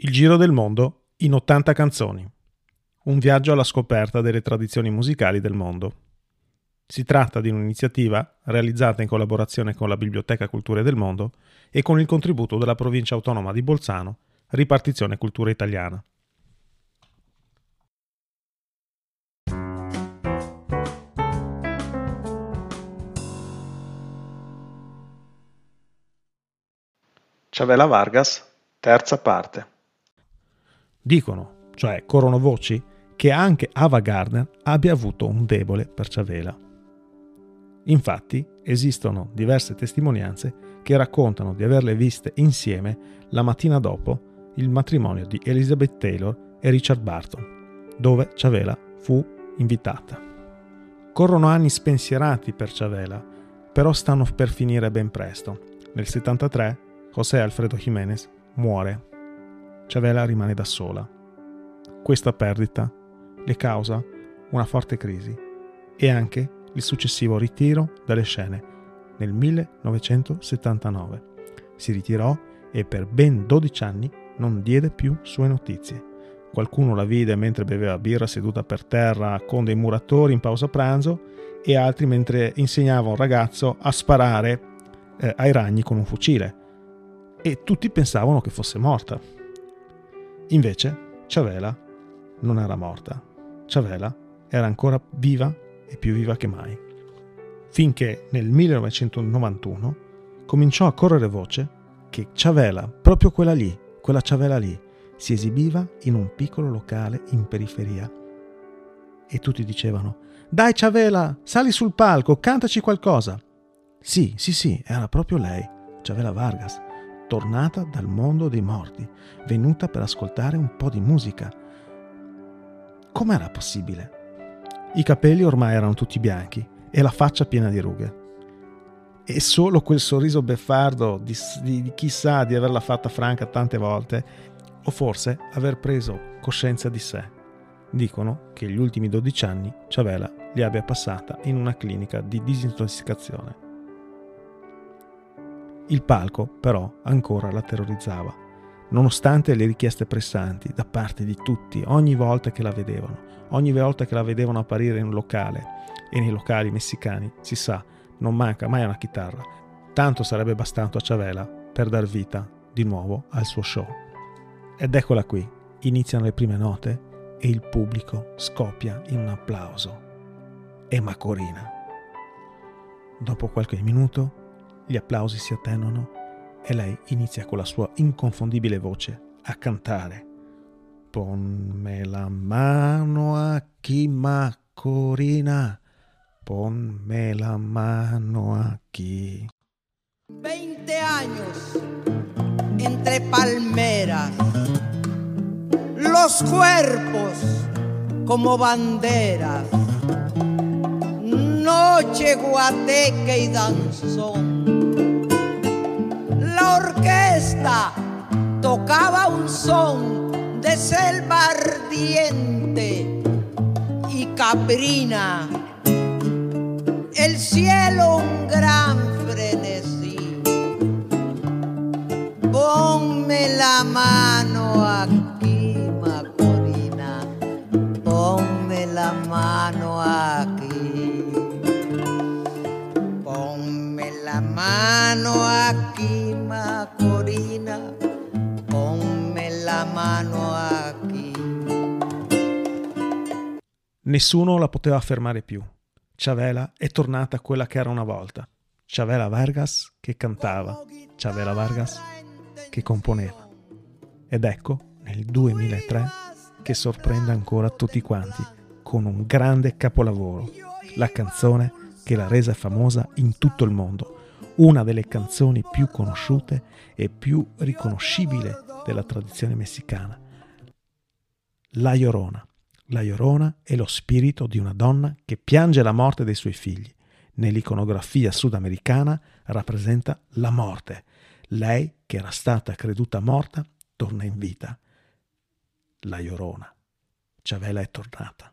Il giro del mondo in 80 canzoni. Un viaggio alla scoperta delle tradizioni musicali del mondo. Si tratta di un'iniziativa realizzata in collaborazione con la Biblioteca Culture del Mondo e con il contributo della provincia autonoma di Bolzano, ripartizione cultura italiana. Ciavella Vargas, terza parte. Dicono, cioè corrono voci, che anche Ava Gardner abbia avuto un debole per Ciavela. Infatti esistono diverse testimonianze che raccontano di averle viste insieme la mattina dopo il matrimonio di Elizabeth Taylor e Richard Barton, dove Ciavela fu invitata. Corrono anni spensierati per Ciavela, però stanno per finire ben presto. Nel 73 José Alfredo Jiménez muore Ciavella rimane da sola. Questa perdita le causa una forte crisi e anche il successivo ritiro dalle scene nel 1979. Si ritirò e per ben 12 anni non diede più sue notizie. Qualcuno la vide mentre beveva birra seduta per terra con dei muratori in pausa pranzo e altri mentre insegnava un ragazzo a sparare eh, ai ragni con un fucile. E tutti pensavano che fosse morta. Invece, Ciavela non era morta. Ciavela era ancora viva e più viva che mai. Finché nel 1991 cominciò a correre voce che Ciavela, proprio quella lì, quella Ciavela lì, si esibiva in un piccolo locale in periferia. E tutti dicevano: Dai Ciavela, sali sul palco, cantaci qualcosa. Sì, sì, sì, era proprio lei, Ciavela Vargas tornata dal mondo dei morti, venuta per ascoltare un po' di musica. Com'era possibile? I capelli ormai erano tutti bianchi e la faccia piena di rughe. E solo quel sorriso beffardo di, di, di chissà di averla fatta franca tante volte, o forse aver preso coscienza di sé. Dicono che gli ultimi 12 anni Ciavela li abbia passata in una clinica di disintossicazione. Il palco, però, ancora la terrorizzava, nonostante le richieste pressanti da parte di tutti ogni volta che la vedevano, ogni volta che la vedevano apparire in un locale, e nei locali messicani, si sa, non manca mai una chitarra, tanto sarebbe bastato a Ciavela per dar vita di nuovo al suo show. Ed eccola qui, iniziano le prime note e il pubblico scoppia in un applauso. E Macorina. Dopo qualche minuto gli applausi si attenuano e lei inizia con la sua inconfondibile voce a cantare. Ponme la mano a chi Macorina, ponme la mano a chi. Veinte años entre palmeras, los cuerpos como banderas, noche guateque y danzón tocaba un son de selva ardiente y caprina. El cielo un gran frenesí. Ponme la mano aquí, Macorina. Ponme la mano aquí. Ponme la mano aquí. Corina, Nessuno la poteva fermare più. Ciavela è tornata quella che era una volta. Ciavela Vargas che cantava, Ciavela Vargas che componeva. Ed ecco, nel 2003, che sorprende ancora tutti quanti con un grande capolavoro, la canzone che l'ha resa famosa in tutto il mondo, una delle canzoni più conosciute e più riconoscibili della tradizione messicana. La Llorona. La Llorona è lo spirito di una donna che piange la morte dei suoi figli. Nell'iconografia sudamericana rappresenta la morte. Lei, che era stata creduta morta, torna in vita. La Llorona. Ciavella è tornata.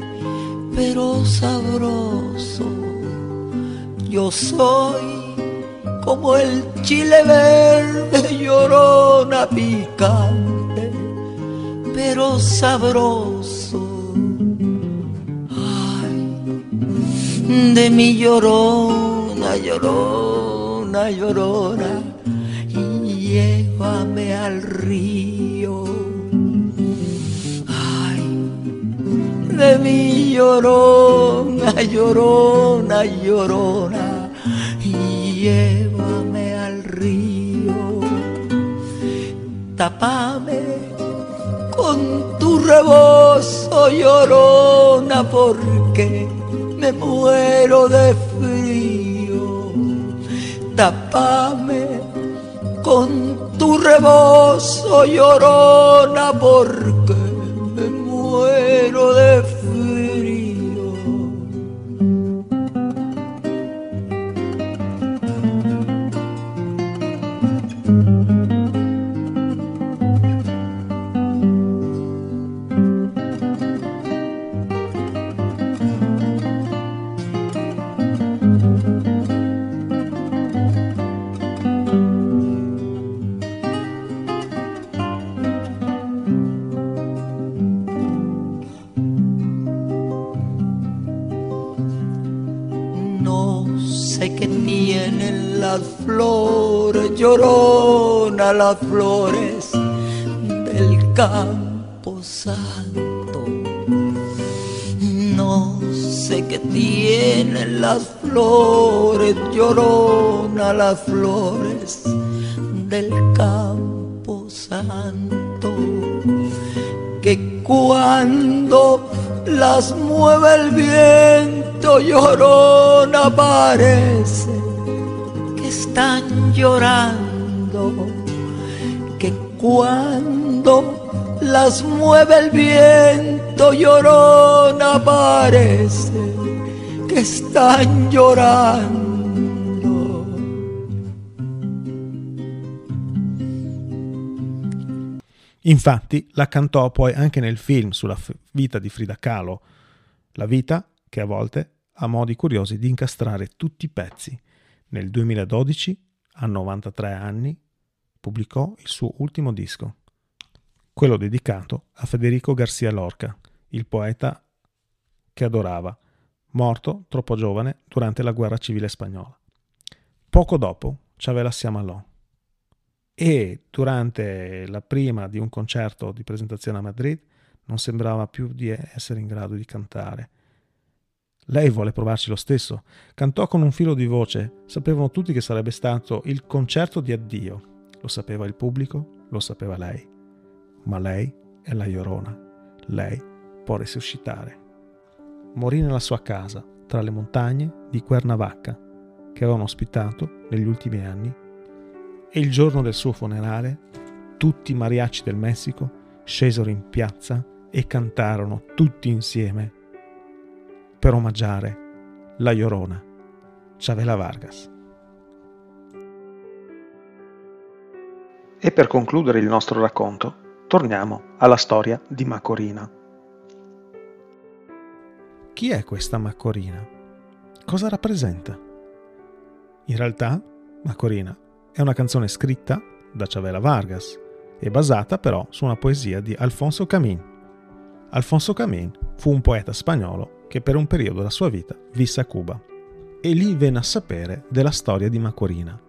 pero sabroso. Yo soy como el chile verde llorona picante, pero sabroso. Ay, de mi llorona, llorona, llorona llévame al río. De mi llorona, llorona, llorona, llévame al río. Tapame con tu rebozo, llorona, porque me muero de frío. Tapame con tu rebozo llorona porque me muero de flores, llorona las flores del campo santo. No sé qué tienen las flores, llorona las flores del campo santo. Que cuando las mueve el viento, llorona parece están llorando, que cuando las mueve el viento llorona parece que están llorando. Infatti la cantò poi anche nel film sulla vita di Frida Kahlo, la vita che a volte ha modi curiosi di incastrare tutti i pezzi. Nel 2012, a 93 anni, pubblicò il suo ultimo disco, quello dedicato a Federico Garcia Lorca, il poeta che adorava, morto troppo giovane durante la guerra civile spagnola. Poco dopo Chavela si ammalò. E durante la prima di un concerto di presentazione a Madrid non sembrava più di essere in grado di cantare lei vuole provarci lo stesso. Cantò con un filo di voce. Sapevano tutti che sarebbe stato il concerto di addio. Lo sapeva il pubblico, lo sapeva lei. Ma lei è la Iorona. Lei può risuscitare. Morì nella sua casa, tra le montagne di Cuernavaca, che avevano ospitato negli ultimi anni. E il giorno del suo funerale, tutti i mariachi del Messico scesero in piazza e cantarono tutti insieme per omaggiare la Llorona, Chavela Vargas. E per concludere il nostro racconto, torniamo alla storia di Macorina. Chi è questa Macorina? Cosa rappresenta? In realtà, Macorina è una canzone scritta da Chavela Vargas e basata però su una poesia di Alfonso Camín. Alfonso Camín fu un poeta spagnolo che per un periodo della sua vita visse a Cuba e lì venne a sapere della storia di Macorina.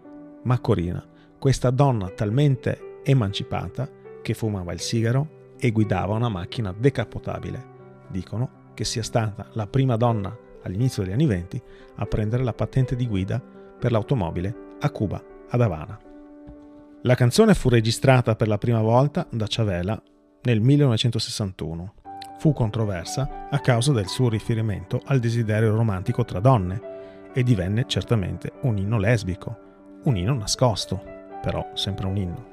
Macorina, questa donna talmente emancipata che fumava il sigaro e guidava una macchina decapotabile. Dicono che sia stata la prima donna all'inizio degli anni venti a prendere la patente di guida per l'automobile a Cuba, ad Havana. La canzone fu registrata per la prima volta da Chavela nel 1961 fu controversa a causa del suo riferimento al desiderio romantico tra donne e divenne certamente un inno lesbico, un inno nascosto, però sempre un inno.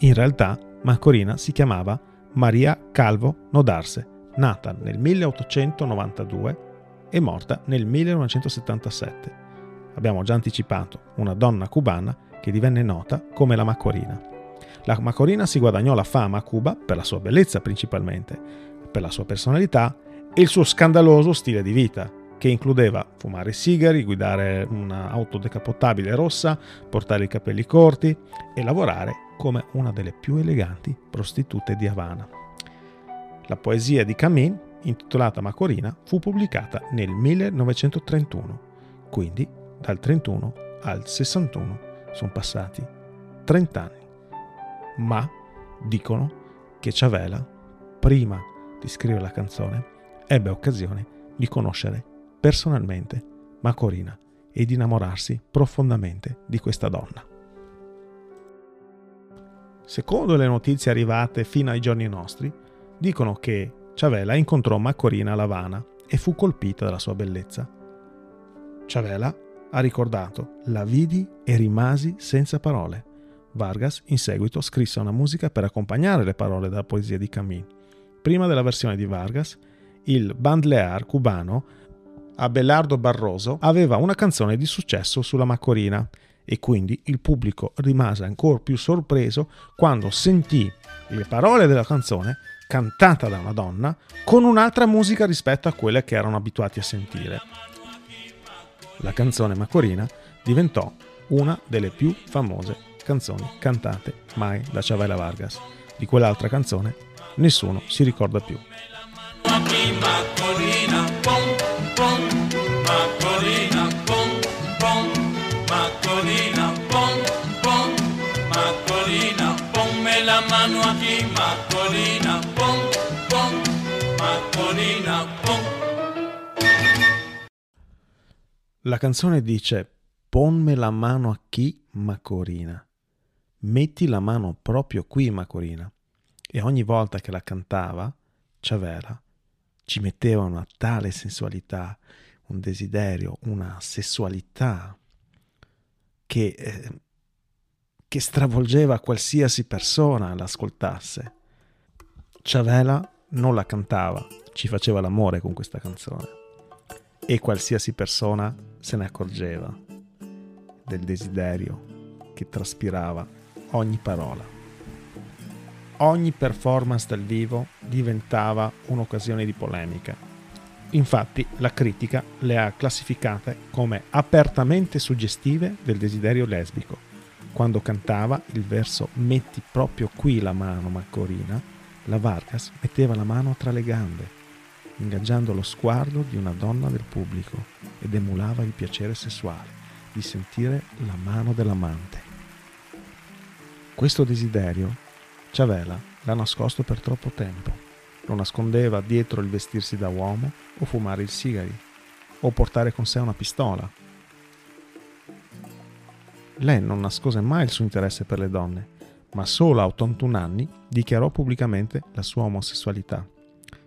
In realtà Macorina si chiamava Maria Calvo Nodarse, nata nel 1892 e morta nel 1977. Abbiamo già anticipato una donna cubana che divenne nota come la Macorina. La Macorina si guadagnò la fama a Cuba per la sua bellezza principalmente, per la sua personalità e il suo scandaloso stile di vita, che includeva fumare sigari, guidare un'auto decapotabile rossa, portare i capelli corti e lavorare come una delle più eleganti prostitute di Havana. La poesia di Camin, intitolata Macorina, fu pubblicata nel 1931, quindi dal 31 al 61 sono passati 30 anni. Ma dicono che Ciavela, prima di scrivere la canzone, ebbe occasione di conoscere personalmente Macorina e di innamorarsi profondamente di questa donna. Secondo le notizie arrivate fino ai giorni nostri, dicono che Ciavela incontrò Macorina a Lavana e fu colpita dalla sua bellezza. Ciavela ha ricordato La vidi e rimasi senza parole. Vargas in seguito scrisse una musica per accompagnare le parole della poesia di Camille. Prima della versione di Vargas, il bandlear cubano Abelardo Barroso aveva una canzone di successo sulla Macorina e quindi il pubblico rimase ancora più sorpreso quando sentì le parole della canzone cantata da una donna con un'altra musica rispetto a quelle che erano abituati a sentire. La canzone Macorina diventò una delle più famose canzoni cantate mai da Chavela Vargas. Di quell'altra canzone nessuno si ricorda più. La canzone dice Ponme la mano a chi, Macorina. Metti la mano proprio qui, Macorina. E ogni volta che la cantava, Ciavera ci metteva una tale sensualità, un desiderio, una sessualità che, eh, che stravolgeva qualsiasi persona l'ascoltasse. Ciavela non la cantava, ci faceva l'amore con questa canzone e qualsiasi persona se ne accorgeva del desiderio che traspirava ogni parola ogni performance dal vivo diventava un'occasione di polemica. Infatti la critica le ha classificate come apertamente suggestive del desiderio lesbico. Quando cantava il verso Metti proprio qui la mano, Macorina, la Vargas metteva la mano tra le gambe, ingaggiando lo sguardo di una donna del pubblico ed emulava il piacere sessuale di sentire la mano dell'amante. Questo desiderio Ciavela l'ha nascosto per troppo tempo. Lo nascondeva dietro il vestirsi da uomo o fumare il sigari o portare con sé una pistola. Lei non nascose mai il suo interesse per le donne, ma solo a 81 anni dichiarò pubblicamente la sua omosessualità.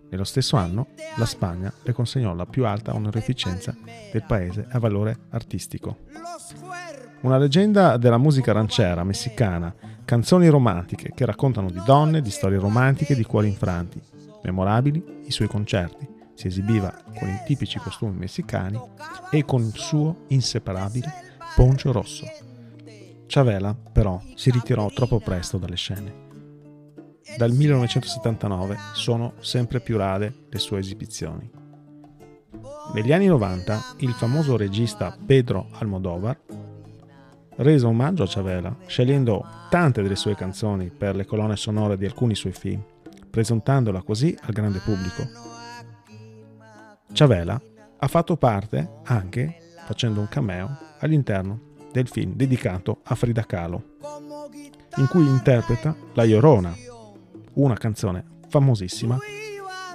Nello stesso anno la Spagna le consegnò la più alta onorificenza del paese a valore artistico. Una leggenda della musica rancera messicana Canzoni romantiche che raccontano di donne, di storie romantiche, di cuori infranti. Memorabili i suoi concerti. Si esibiva con i tipici costumi messicani e con il suo inseparabile poncio rosso. Chavela, però, si ritirò troppo presto dalle scene. Dal 1979 sono sempre più rare le sue esibizioni. Negli anni 90 il famoso regista Pedro Almodovar rese omaggio a Chavela, scegliendo tante delle sue canzoni per le colonne sonore di alcuni suoi film, presentandola così al grande pubblico. Chavela ha fatto parte anche, facendo un cameo, all'interno del film dedicato a Frida Kahlo, in cui interpreta La Llorona, una canzone famosissima,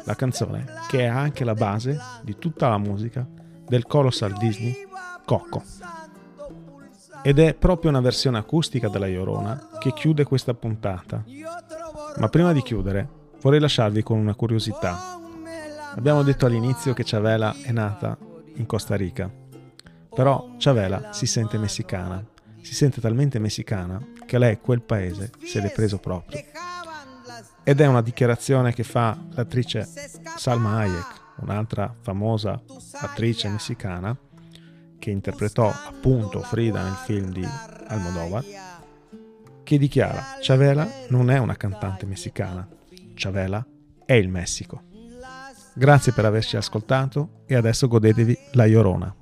la canzone che è anche la base di tutta la musica del colossal Disney Coco. Ed è proprio una versione acustica della Llorona che chiude questa puntata. Ma prima di chiudere, vorrei lasciarvi con una curiosità. Abbiamo detto all'inizio che Chavela è nata in Costa Rica, però Chavela si sente messicana, si sente talmente messicana che lei quel paese se l'è preso proprio. Ed è una dichiarazione che fa l'attrice Salma Hayek, un'altra famosa attrice messicana che interpretò appunto Frida nel film di Almodovar, che dichiara Chavela non è una cantante messicana, Chavela è il Messico. Grazie per averci ascoltato e adesso godetevi La Llorona.